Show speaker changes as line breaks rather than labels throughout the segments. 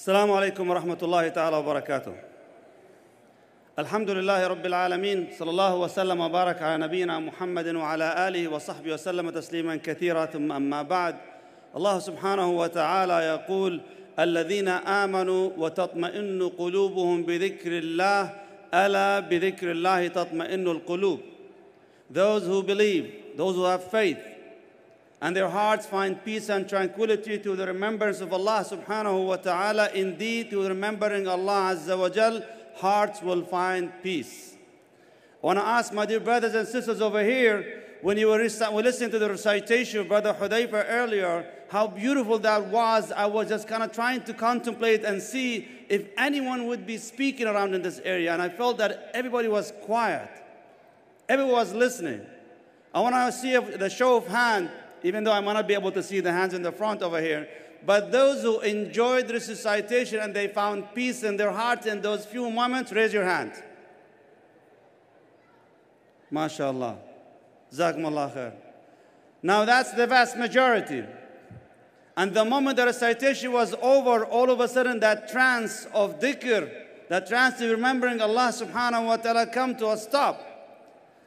السلام عليكم ورحمة الله تعالى وبركاته. الحمد لله رب العالمين صلى الله وسلم وبارك على نبينا محمد وعلى آله وصحبه وسلم تسليما كثيرا ثم أما بعد الله سبحانه وتعالى يقول الذين آمنوا وتطمئن قلوبهم بذكر الله ألا بذكر الله تطمئن القلوب Those who believe, those who have faith, and their hearts find peace and tranquility to the remembrance of Allah subhanahu wa ta'ala. Indeed, to remembering Allah Azza wa Jal, hearts will find peace. I want to ask my dear brothers and sisters over here, when you were, were listening to the recitation of Brother Hudayfa earlier, how beautiful that was. I was just kind of trying to contemplate and see if anyone would be speaking around in this area. And I felt that everybody was quiet. Everyone was listening. I want to see if the show of hand, even though I might not be able to see the hands in the front over here, but those who enjoyed this recitation and they found peace in their hearts in those few moments, raise your hand. MashaAllah. Jazakumullah khair. Now that's the vast majority. And the moment the recitation was over, all of a sudden that trance of dhikr, that trance of remembering Allah subhanahu wa ta'ala come to a stop.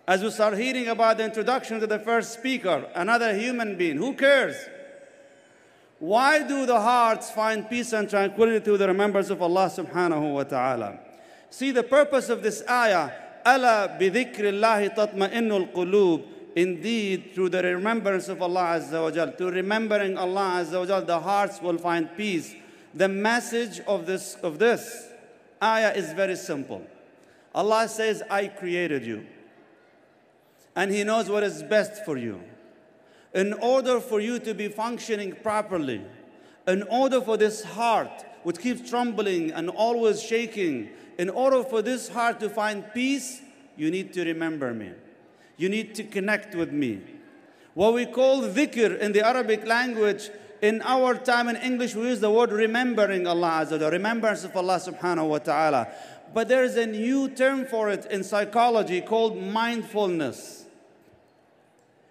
As we start hearing about the introduction to the first speaker, another human being, who cares? Why do the hearts find peace and tranquility through the remembrance of Allah subhanahu wa ta'ala? See the purpose of this ayah, ألا بذكر الله تطمئن القلوب Indeed, through the remembrance of Allah Azza wa Jal, through remembering Allah Azza wa Jal, the hearts will find peace. The message of this, of this ayah is very simple. Allah says, I created you. And He knows what is best for you. In order for you to be functioning properly, in order for this heart, which keeps trembling and always shaking, in order for this heart to find peace, you need to remember me. You need to connect with me. What we call dhikr in the Arabic language, in our time in English, we use the word remembering Allah Azza remembrance of Allah subhanahu wa ta'ala. But there is a new term for it in psychology called mindfulness.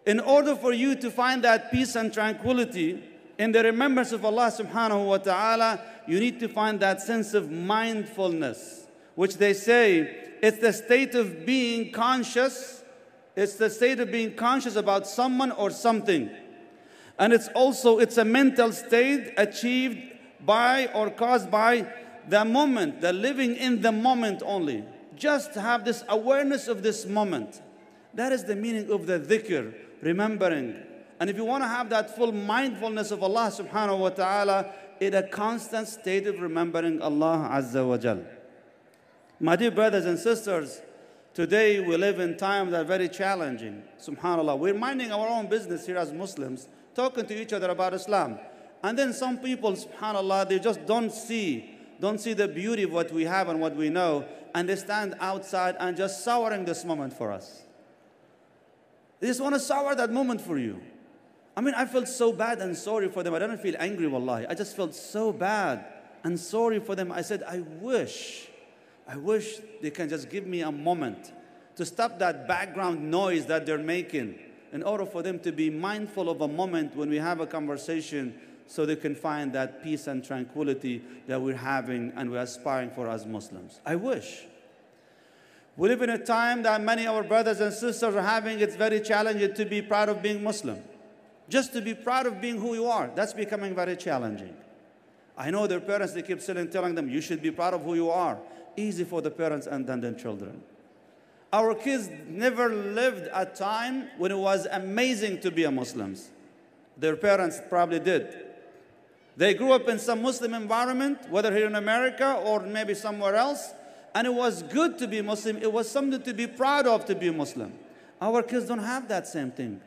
In order for you to find that peace and tranquility in the remembrance of Allah subhanahu wa ta'ala, you need to find that sense of mindfulness, which they say it's the state of being conscious, it's the state of being conscious about someone or something. And it's also it's a mental state achieved by or caused by the moment, the living in the moment only. Just have this awareness of this moment. That is the meaning of the dhikr, remembering. And if you want to have that full mindfulness of Allah subhanahu wa ta'ala, in a constant state of remembering Allah Azza wa Jal. My dear brothers and sisters, today we live in times that are very challenging. Subhanallah. We're minding our own business here as Muslims, talking to each other about Islam. And then some people, subhanAllah, they just don't see, don't see the beauty of what we have and what we know, and they stand outside and just souring this moment for us. They just want to sour that moment for you. I mean, I felt so bad and sorry for them. I don't feel angry, wallahi. I just felt so bad and sorry for them. I said, I wish, I wish they can just give me a moment to stop that background noise that they're making in order for them to be mindful of a moment when we have a conversation so they can find that peace and tranquility that we're having and we're aspiring for as Muslims. I wish. We live in a time that many of our brothers and sisters are having, it's very challenging to be proud of being Muslim. Just to be proud of being who you are, that's becoming very challenging. I know their parents, they keep sitting telling them, you should be proud of who you are. Easy for the parents and then the children. Our kids never lived a time when it was amazing to be a Muslims. Their parents probably did. They grew up in some Muslim environment, whether here in America or maybe somewhere else, and it was good to be Muslim. It was something to be proud of to be Muslim. Our kids don't have that same thing.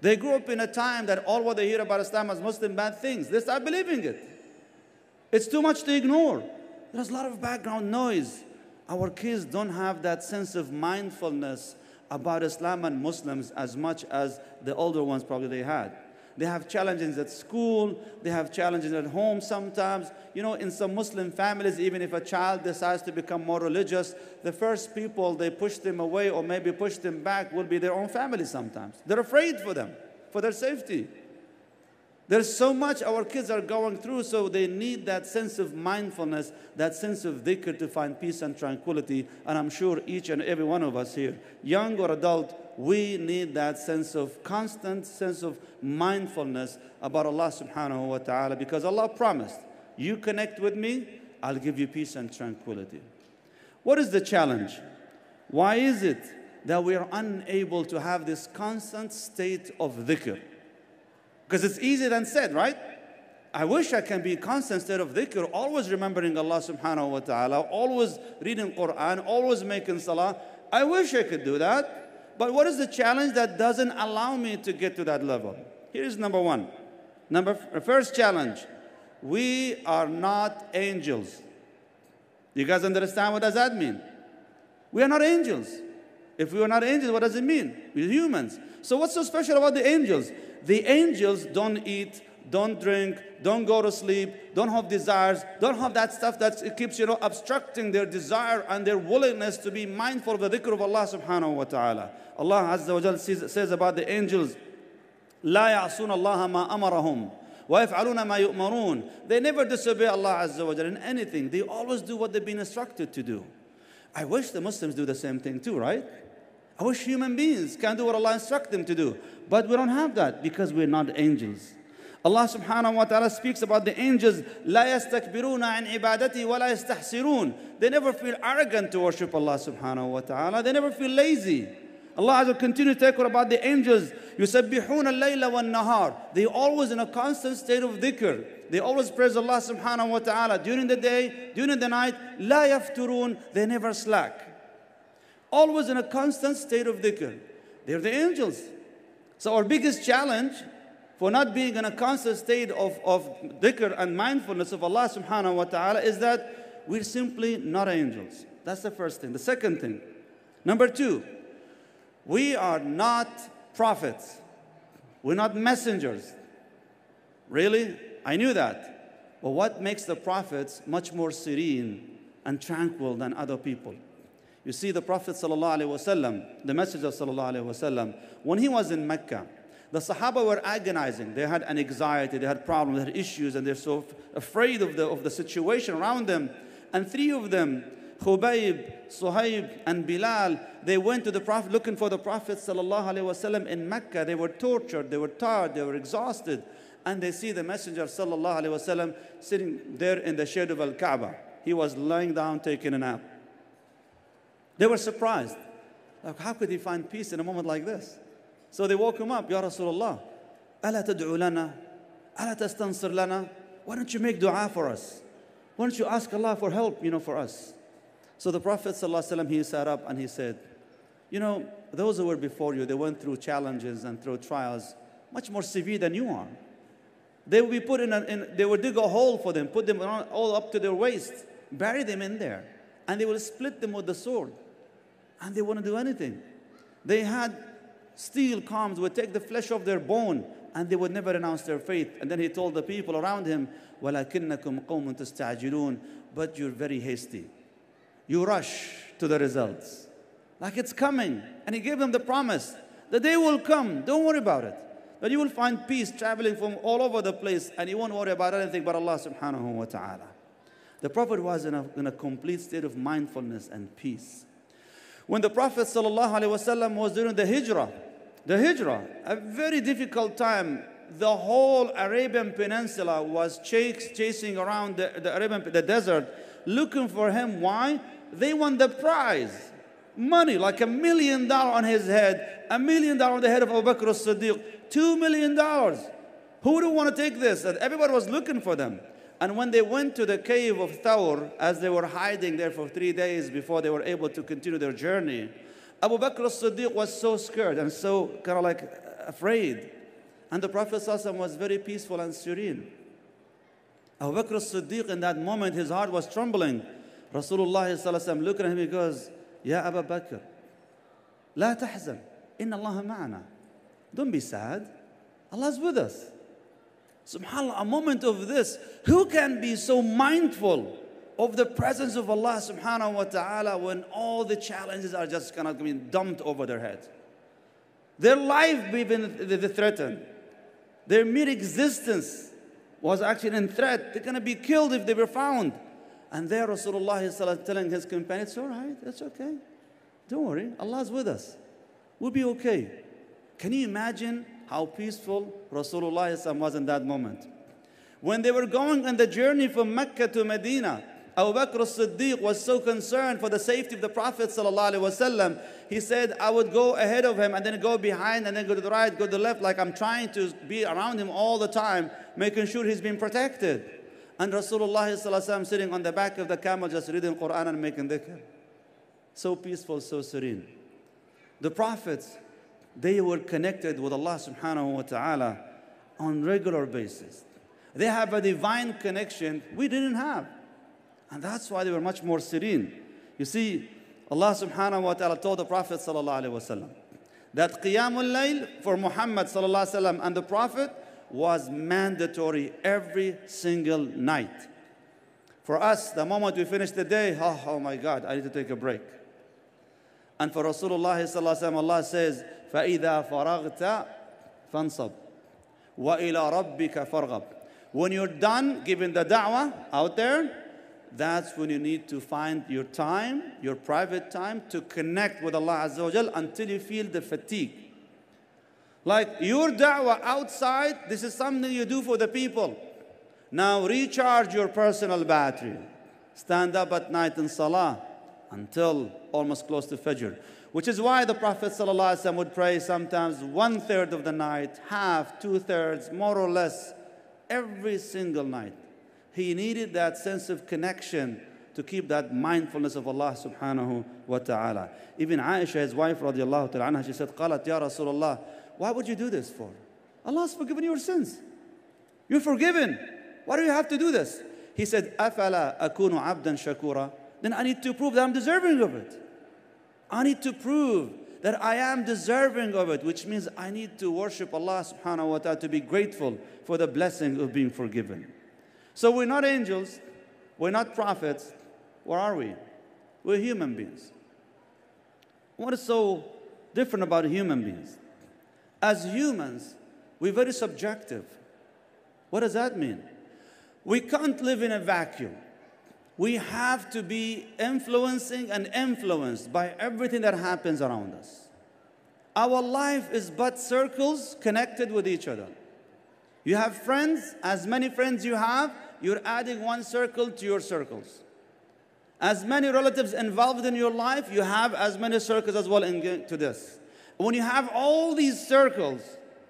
They grew up in a time that all what they hear about Islam as Muslim bad things. They start believing it. It's too much to ignore. There's a lot of background noise. Our kids don't have that sense of mindfulness about Islam and Muslims as much as the older ones probably they had. They have challenges at school, they have challenges at home sometimes. You know, in some Muslim families, even if a child decides to become more religious, the first people they push them away or maybe push them back will be their own family sometimes. They're afraid for them, for their safety. There's so much our kids are going through, so they need that sense of mindfulness, that sense of dhikr to find peace and tranquility. And I'm sure each and every one of us here, young or adult, we need that sense of constant sense of mindfulness about Allah subhanahu wa ta'ala because Allah promised, you connect with me, I'll give you peace and tranquility. What is the challenge? Why is it that we are unable to have this constant state of dhikr? Because it's easier than said, right? I wish I can be constant state of dhikr, always remembering Allah subhanahu wa ta'ala, always reading Quran, always making salah. I wish I could do that. But what is the challenge that doesn't allow me to get to that level? Here's number one. Number first challenge. We are not angels. You guys understand what does that mean? We are not angels. If we are not angels, what does it mean? We're humans. So what's so special about the angels? The angels don't eat, don't drink, don't go to sleep, don't have desires, don't have that stuff that keeps, you know, obstructing their desire and their willingness to be mindful of the dhikr of Allah subhanahu wa ta'ala. Allah Azza wa Jal says, says about the angels, لا يعصون الله ما أمرهم ويفعلون ما يؤمرون. They never disobey Allah Azza wa Jal in anything. They always do what they've been instructed to do. I wish the Muslims do the same thing too, right? I wish human beings can do what Allah instructs them to do. But we don't have that because we're not angels. Allah subhanahu wa ta'ala speaks about the angels لا يستكبرون عن عبادتي ولا يستحسرون They never feel arrogant to worship Allah subhanahu wa ta'ala. They never feel lazy. Allah will continue to talk about the angels. يسبحون الليل والنهار. They always in a constant state of dhikr. They always praise Allah subhanahu wa ta'ala during the day, during the night. لا يفترون. They never slack always in a constant state of dhikr. They're the angels. So our biggest challenge for not being in a constant state of, of dhikr and mindfulness of Allah subhanahu wa ta'ala is that we're simply not angels. That's the first thing. The second thing. Number two, we are not prophets. We're not messengers. Really? I knew that. But what makes the prophets much more serene and tranquil than other people? You see, the Prophet ﷺ, the of ﷺ, when he was in Mecca, the Sahaba were agonizing. They had an anxiety, they had problems, they had issues, and they're so afraid of the, of the situation around them. And three of them, Khubayb, Suhaib, and Bilal, they went to the Prophet looking for the Prophet in Mecca. They were tortured, they were tired, they were exhausted. And they see the Messenger ﷺ sitting there in the shade of Al Kaaba. He was lying down taking a nap. They were surprised. Like, how could he find peace in a moment like this? So they woke him up, Ya Rasulullah, ألا تدعو لنا ألا تستنصر لنا Why don't you make dua for us? Why don't you ask Allah for help, you know, for us? So the Prophet ﷺ, he sat up and he said, you know, those who were before you, they went through challenges and through trials much more severe than you are. They would be put in, a, in they would dig a hole for them, put them all up to their waist, bury them in there, and they will split them with the sword and they wouldn't do anything. They had steel calms would take the flesh of their bone and they would never renounce their faith. And then he told the people around him, وَلَكِنَّكُمْ قَوْمٌ تَسْتَعْجِلُونَ But you're very hasty. You rush to the results. Like it's coming. And he gave them the promise. The day will come. Don't worry about it. But you will find peace traveling from all over the place and you won't worry about anything but Allah subhanahu wa ta'ala. The Prophet was in a, in a complete state of mindfulness and peace. When the Prophet ﷺ was during the hijrah, the hijrah, a very difficult time, the whole Arabian Peninsula was chas chasing around the, the Arabian the desert looking for him. Why? They won the prize. Money, like a million dollar on his head, a million dollar on the head of Abu Bakr as-Siddiq, two million dollars. Who would want to take this? And everybody was looking for them. And when they went to the cave of Thawr, as they were hiding there for three days before they were able to continue their journey, Abu Bakr as-Siddiq was so scared and so kind of like uh, afraid. And the Prophet was very peaceful and serene. Abu Bakr as-Siddiq in that moment, his heart was trembling. Rasulullah looking at him, he goes, Ya Abu Bakr, la tahzan, inna Allah ma'ana. Don't be sad, Allah is with us. SubhanAllah, a moment of this, who can be so mindful of the presence of Allah subhanahu wa ta'ala when all the challenges are just kind of being dumped over their head? Their life being threatened. Their mere existence was actually in threat. They're going to be killed if they were found. And there Rasulullah is telling his companions, it's all right, it's okay. Don't worry, Allah's with us. We'll be okay. Can you imagine how peaceful Rasulullah was in that moment? When they were going on the journey from Mecca to Medina, Abu Bakr as-Siddiq was so concerned for the safety of the Prophet wasallam. He said, I would go ahead of him and then go behind and then go to the right, go to the left, like I'm trying to be around him all the time, making sure he's being protected. And Rasulullah sitting on the back of the camel just reading Quran and making dhikr. So peaceful, so serene. The prophets, they were connected with Allah subhanahu wa ta'ala on regular basis. They have a divine connection we didn't have. And that's why they were much more serene. You see, Allah subhanahu wa ta'ala told the Prophet sallallahu alaihi wasallam that Qiyamul Layl for Muhammad sallallahu alaihi wasallam and the Prophet was mandatory every single night. For us, the moment we finish the day, oh, oh my God, I need to take a break. And for Rasulullah sallallahu alaihi wasallam, Allah says, فَإِذَا فَرَغْتَ فَانصَبْ وَإِلَى رَبِّكَ فَارْغَبْ When you're done giving the da'wah out there, that's when you need to find your time, your private time, to connect with Allah Azza wa until you feel the fatigue. Like your da'wah outside, this is something you do for the people. Now recharge your personal battery. Stand up at night in salah until almost close to Fajr. Which is why the Prophet ﷺ would pray sometimes one third of the night, half, two thirds, more or less, every single night. He needed that sense of connection to keep that mindfulness of Allah subhanahu wa ta'ala. Even Aisha, his wife, radiallahu ta'ala, she said, قالت يا رسول الله, why would you do this for? Allah's forgiven your sins. You're forgiven. Why do you have to do this? He said, أفلا أكون عبدا شكورا? Then I need to prove that I'm deserving of it. I need to prove that I am deserving of it, which means I need to worship Allah subhanahu wa ta'ala to be grateful for the blessing of being forgiven. So we're not angels, we're not prophets. What are we? We're human beings. What is so different about human beings? As humans, we're very subjective. What does that mean? We can't live in a vacuum. We have to be influencing and influenced by everything that happens around us. Our life is but circles connected with each other. You have friends, as many friends you have, you're adding one circle to your circles. As many relatives involved in your life, you have as many circles as well into this. When you have all these circles,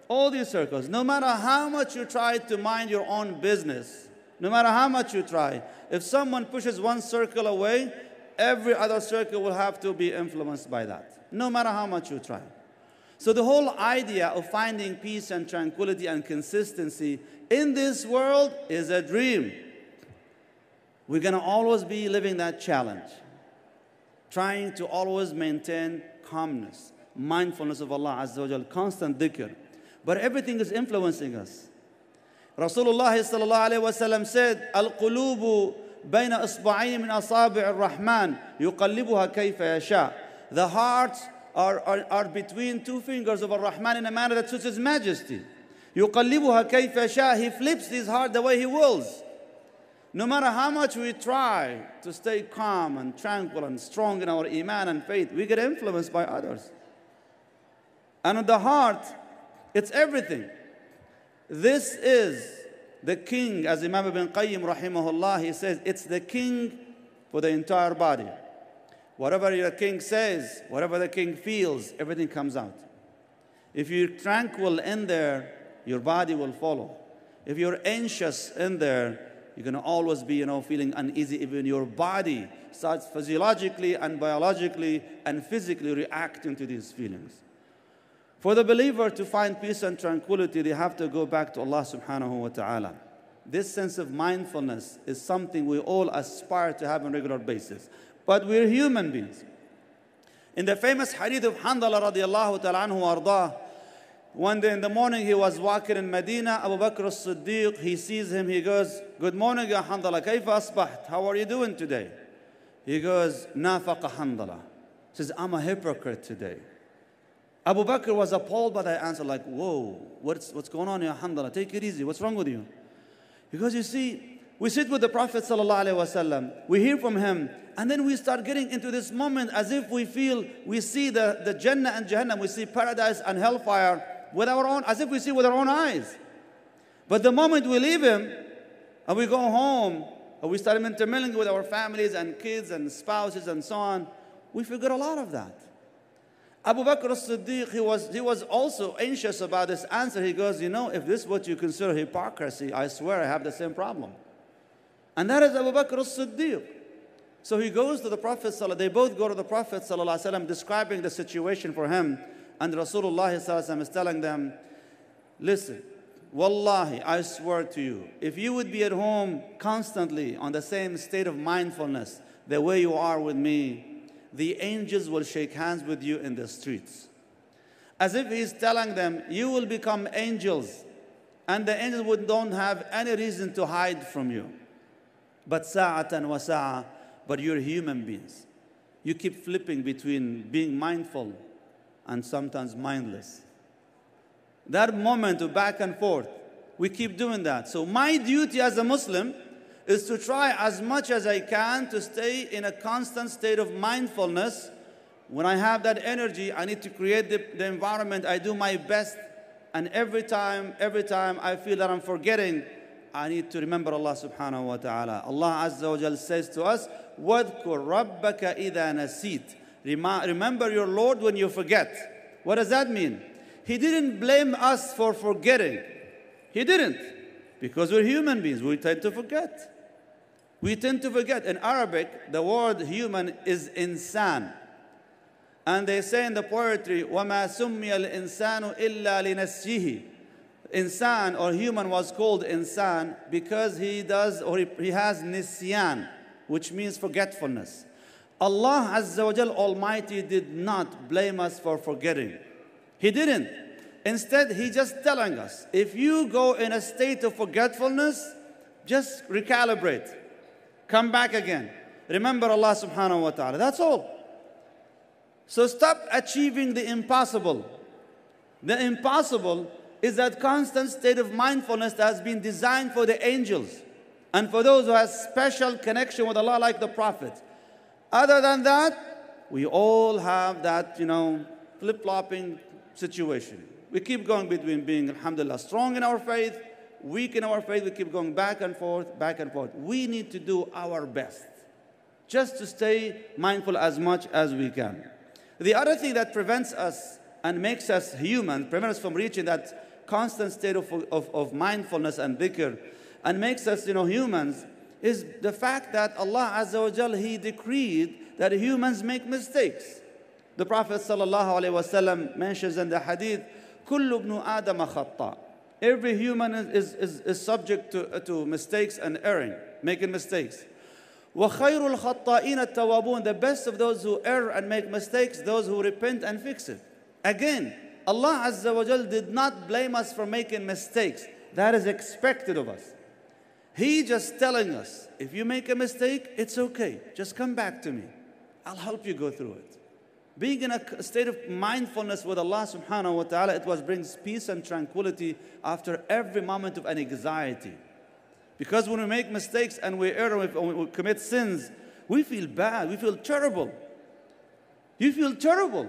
all these circles, no matter how much you try to mind your own business, no matter how much you try, if someone pushes one circle away, every other circle will have to be influenced by that, no matter how much you try. So, the whole idea of finding peace and tranquility and consistency in this world is a dream. We're going to always be living that challenge, trying to always maintain calmness, mindfulness of Allah Azza wa Jal, constant dhikr. But everything is influencing us. Rasulullah said, Al-qulubu bayna isba'in min asabi' al-Rahman yuqallibuha kayfa yasha. The hearts are, are, are between two fingers of Ar-Rahman in a manner that suits His Majesty. يقلبها كيف شاء. He flips his heart the way He wills. No matter how much we try to stay calm and tranquil and strong in our iman and faith, we get influenced by others. And in the heart, it's everything. This is the king, as Imam ibn Qayyim rahimahullah, he says, it's the king for the entire body. Whatever your king says, whatever the king feels, everything comes out. If you're tranquil in there, your body will follow. If you're anxious in there, you're going to always be, you know, feeling uneasy. Even your body starts physiologically and biologically and physically reacting to these feelings. For the believer to find peace and tranquility, they have to go back to Allah subhanahu wa ta'ala. This sense of mindfulness is something we all aspire to have on a regular basis. But we're human beings. In the famous hadith of Handala radiallahu ta'ala anhu one day in the morning he was walking in Medina, Abu Bakr as-Siddiq, he sees him, he goes, Good morning, Ya Handala, kaifa asbaht? How are you doing today? He goes, Nafaqa Handala. Says, I'm a hypocrite today. Abu Bakr was appalled by that answer, like, whoa, what's, what's going on here, Handala? Take it easy, what's wrong with you? Because you see, we sit with the Prophet wasallam, we hear from him, and then we start getting into this moment as if we feel we see the, the Jannah and Jahannam, we see paradise and hellfire with our own, as if we see with our own eyes. But the moment we leave him and we go home and we start intermingling with our families and kids and spouses and so on, we forget a lot of that. Abu Bakr as-Siddiq, he was, he was also anxious about this answer. He goes, you know, if this is what you consider hypocrisy, I swear I have the same problem. And that is Abu Bakr as-Siddiq. So he goes to the Prophet, they both go to the Prophet describing the situation for him. And Rasulullah is telling them, listen, Wallahi, I swear to you, if you would be at home constantly on the same state of mindfulness, the way you are with me, the angels will shake hands with you in the streets. As if he's telling them, you will become angels, and the angels would, don't have any reason to hide from you. But sa'atan wa sa'a, but you're human beings. You keep flipping between being mindful and sometimes mindless. That moment of back and forth, we keep doing that. So my duty as a Muslim is to try as much as I can to stay in a constant state of mindfulness. When I have that energy, I need to create the, the environment. I do my best. And every time, every time I feel that I'm forgetting, I need to remember Allah subhanahu wa ta'ala. Allah Azza wa Jal says to us, وَاذْكُرْ رَبَّكَ إِذَا نَسِيتَ Remember your Lord when you forget. What does that mean? He didn't blame us for forgetting. He didn't. Because we're human beings, we tend to forget. We tend to forget. In Arabic, the word human is insan. And they say in the poetry, وَمَا سُمِّيَ الْإِنسَانُ إِلَّا لِنَسْجِهِ Insan or human was called insan because he does or he, he has nisyan, which means forgetfulness. Allah Azza wa Jal Almighty did not blame us for forgetting. He didn't. Instead, He just telling us if you go in a state of forgetfulness, just recalibrate. Come back again. Remember Allah subhanahu wa ta'ala. That's all. So stop achieving the impossible. The impossible is that constant state of mindfulness that has been designed for the angels and for those who have special connection with Allah like the Prophet. Other than that, we all have that, you know, flip-flopping situation. We keep going between being, alhamdulillah, strong in our faith, weak in our faith. We keep going back and forth, back and forth. We need to do our best just to stay mindful as much as we can. The other thing that prevents us and makes us human, prevents us from reaching that constant state of, of, of mindfulness and dhikr, and makes us, you know, humans, is the fact that Allah Azza wa Jal, He decreed that humans make mistakes. The Prophet ﷺ mentions in the hadith, كل ابن آدم خطأ. Every human is, is, is subject to, to mistakes and erring, making mistakes. وخير الخطائين التوابون The best of those who err and make mistakes, those who repent and fix it. Again, Allah Azza wa Jal did not blame us for making mistakes. That is expected of us. He just telling us, if you make a mistake, it's okay. Just come back to me. I'll help you go through it. Being in a state of mindfulness with Allah subhanahu wa ta'ala, it was brings peace and tranquility after every moment of anxiety. Because when we make mistakes and we err and we commit sins, we feel bad, we feel terrible. You feel terrible.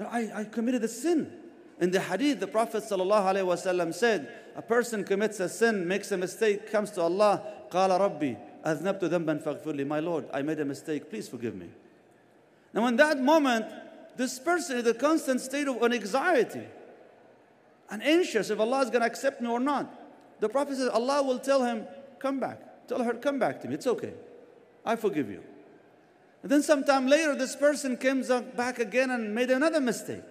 I, I committed a sin. In the hadith, the Prophet ﷺ said, a person commits a sin, makes a mistake, comes to Allah, قال ربي أذنبت ذنبا فاغفر لي. My Lord, I made a mistake, please forgive me. Now in that moment, this person is in a constant state of anxiety and anxious if Allah is going to accept me or not. The Prophet says, Allah will tell him, come back. Tell her, come back to me. It's okay. I forgive you. And then sometime later, this person comes back again and made another mistake.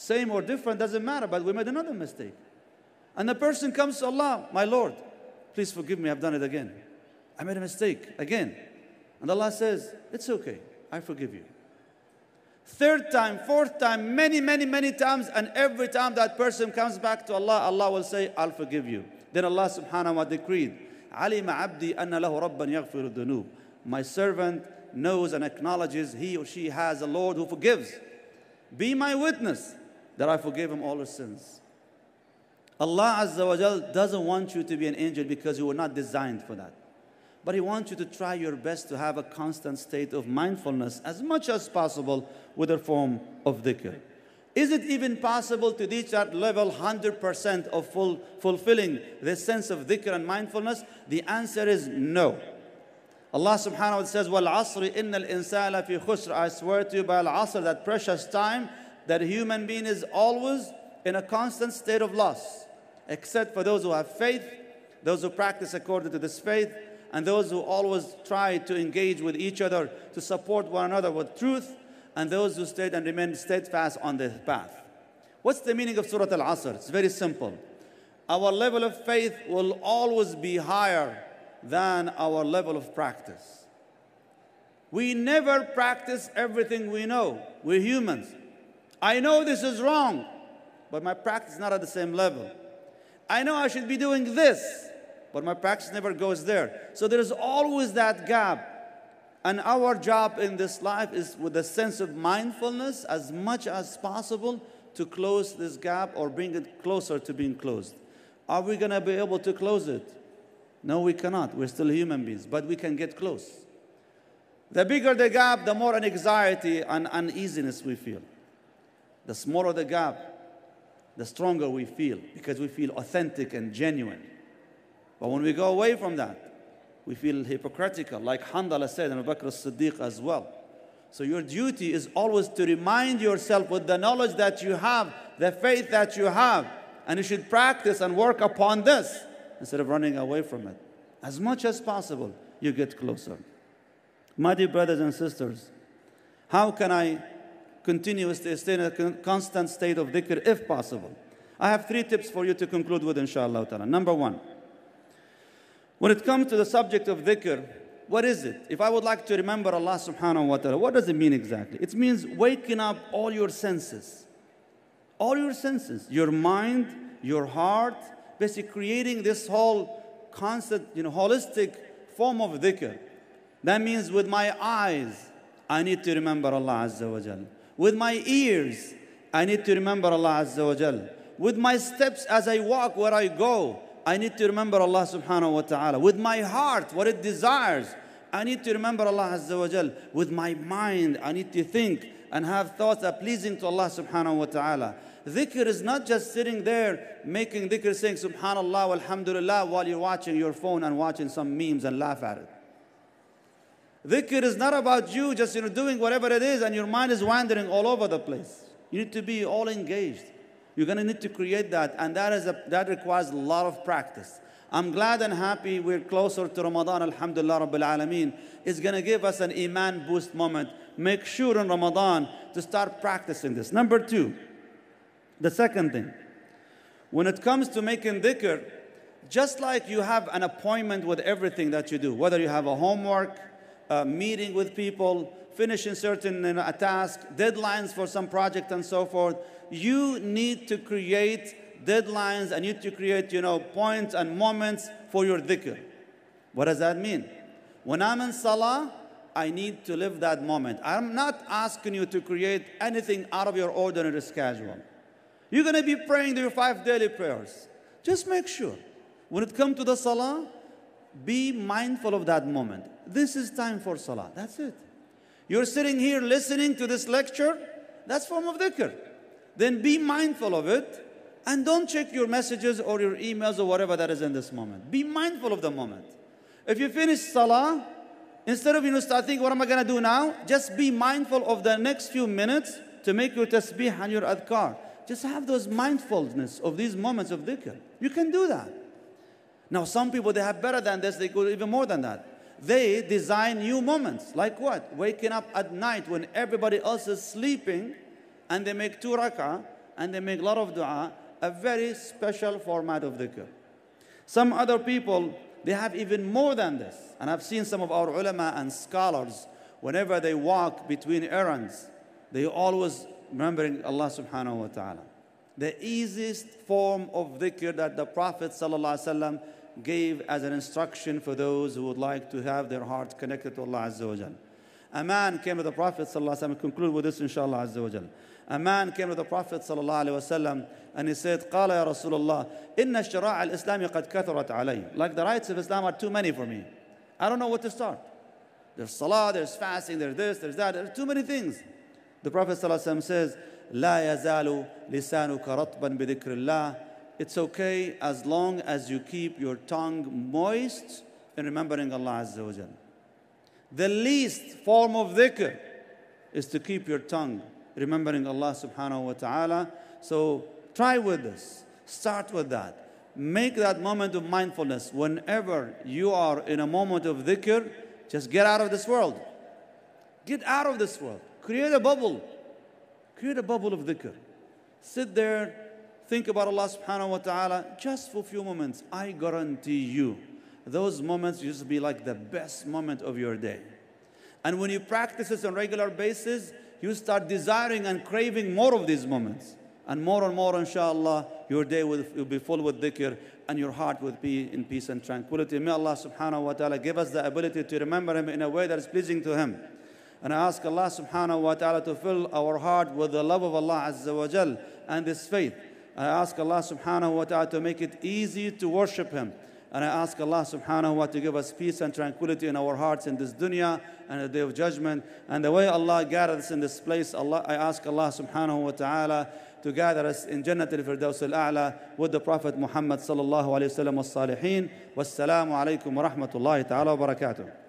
Same or different, doesn't matter, but we made another mistake. And the person comes to Allah, my Lord, please forgive me, I've done it again. I made a mistake again. And Allah says, It's okay, I forgive you. Third time, fourth time, many, many, many times, and every time that person comes back to Allah, Allah will say, I'll forgive you. Then Allah subhanahu wa ta'ala decreed, علم عبدي أن له ربا يغفر الذنوب. My servant knows and acknowledges he or she has a Lord who forgives. Be my witness that I forgive him all his sins. Allah Azza wa Jal doesn't want you to be an angel because you were not designed for that. But He wants you to try your best to have a constant state of mindfulness as much as possible with a form of dhikr. Is it even possible to reach that level 100% of full, fulfilling the sense of dhikr and mindfulness? The answer is no. Allah subhanahu wa ta'ala says, Wal asri innal insana fi khusr. I swear to you by Al Asr, that precious time, that a human being is always in a constant state of loss, except for those who have faith, those who practice according to this faith, and those who always try to engage with each other to support one another with truth and those who stayed and remained steadfast on the path. What's the meaning of Surah Al Asr? It's very simple. Our level of faith will always be higher than our level of practice. We never practice everything we know. We're humans. I know this is wrong, but my practice is not at the same level. I know I should be doing this, but my practice never goes there. So there's always that gap and our job in this life is with a sense of mindfulness as much as possible to close this gap or bring it closer to being closed. Are we going to be able to close it? No, we cannot. We're still human beings, but we can get close. The bigger the gap, the more anxiety and uneasiness we feel. The smaller the gap, the stronger we feel because we feel authentic and genuine. But when we go away from that, we feel hypocritical, like Handala said, and Abu Bakr as-Siddiq as well. So your duty is always to remind yourself with the knowledge that you have, the faith that you have, and you should practice and work upon this instead of running away from it. As much as possible, you get closer. My dear brothers and sisters, how can I continuously stay in a constant state of dhikr if possible? I have three tips for you to conclude with, inshallah. Number one, when it comes to the subject of dhikr, what is it? If I would like to remember Allah subhanahu wa ta'ala, what does it mean exactly? It means waking up all your senses. All your senses, your mind, your heart, basically creating this whole constant, you know, holistic form of dhikr. That means with my eyes, I need to remember Allah Azza wa Jal. With my ears, I need to remember Allah Azza wa Jal. With my steps as I walk where I go, I need to remember Allah subhanahu wa ta'ala. With my heart, what it desires, I need to remember Allah Azza wa Jal. With my mind, I need to think and have thoughts that are pleasing to Allah subhanahu wa ta'ala. Dhikr is not just sitting there making dhikr saying subhanallah alhamdulillah while you're watching your phone and watching some memes and laugh at it. Dhikr is not about you just you know, doing whatever it is and your mind is wandering all over the place. You need to be all engaged. You're going to need to create that, and that, is a, that requires a lot of practice. I'm glad and happy we're closer to Ramadan, Alhamdulillah Rabbil Alameen. It's going to give us an Iman boost moment. Make sure in Ramadan to start practicing this. Number two, the second thing, when it comes to making dhikr, just like you have an appointment with everything that you do, whether you have a homework, a meeting with people, finishing certain you know, a task, deadlines for some project and so forth, you need to create deadlines and you need to create, you know, points and moments for your dhikr. What does that mean? When I'm in salah, I need to live that moment. I'm not asking you to create anything out of your ordinary schedule. You're going to be praying your five daily prayers. Just make sure. When it comes to the salah, be mindful of that moment. This is time for salah. That's it. You're sitting here listening to this lecture, that's form of dhikr. Then be mindful of it and don't check your messages or your emails or whatever that is in this moment. Be mindful of the moment. If you finish salah, instead of you know start thinking, what am I gonna do now? Just be mindful of the next few minutes to make your tasbih and your adhkar. Just have those mindfulness of these moments of dhikr. You can do that. Now, some people they have better than this, they go even more than that they design new moments. Like what? Waking up at night when everybody else is sleeping and they make two rak'ah and they make a lot of dua, a very special format of dhikr. Some other people, they have even more than this. And I've seen some of our ulama and scholars, whenever they walk between errands, they always remembering Allah subhanahu wa ta'ala. The easiest form of dhikr that the Prophet sallallahu alaihi wasallam gave as an instruction for those who would like to have their hearts connected to Allah Azza wa Jal. A man came to the Prophet ﷺ, conclude with this inshallah azza wa jal. A man came to the Prophet ﷺ and he said, قال يا رسول الله إن الشرائع الإسلام قد كثرت علي. Like the rights of Islam are too many for me. I don't know what to start. There's salah, there's fasting, there's this, there's that, there's too many things. The Prophet ﷺ says, لا يزال لسانك رطبا بذكر الله. it's okay as long as you keep your tongue moist in remembering Allah Azza wa. The least form of dhikr is to keep your tongue remembering Allah subhanahu wa ta'ala. So try with this. Start with that. Make that moment of mindfulness. Whenever you are in a moment of dhikr, just get out of this world. Get out of this world. Create a bubble. Create a bubble of dhikr. Sit there, think about Allah subhanahu wa ta'ala just for a few moments. I guarantee you, those moments used to be like the best moment of your day. And when you practice this on regular basis, you start desiring and craving more of these moments. And more and more, inshallah, your day will, will be full with dhikr and your heart will be in peace and tranquility. May Allah subhanahu wa ta'ala give us the ability to remember Him in a way that is pleasing to Him. And I ask Allah subhanahu wa ta'ala to fill our heart with the love of Allah azza wa jal and this faith. I ask Allah subhanahu wa ta'ala to make it easy to worship Him. And I ask Allah subhanahu wa ta'ala to give us peace and tranquility in our hearts in this dunya and the day of judgment. And the way Allah gathered us in this place, Allah, I ask Allah subhanahu wa ta'ala to gather us in Jannat al-Firdaus al-A'la with the Prophet Muhammad sallallahu alayhi wa sallam wa salihin. Wassalamu alaikum wa rahmatullahi ta'ala wa barakatuh.